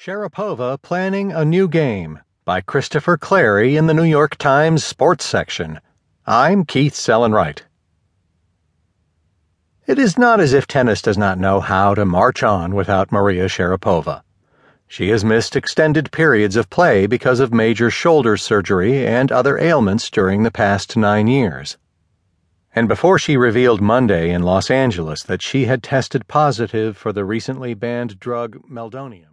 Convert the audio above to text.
Sharapova Planning a New Game by Christopher Clarey in the New York Times Sports section. I'm Keith Sellon-Wright. It is not as if tennis does not know how to march on without Maria Sharapova. She has missed extended periods of play because of major shoulder surgery and other ailments during the past nine years. And before she revealed Monday in Los Angeles that she had tested positive for the recently banned drug meldonium.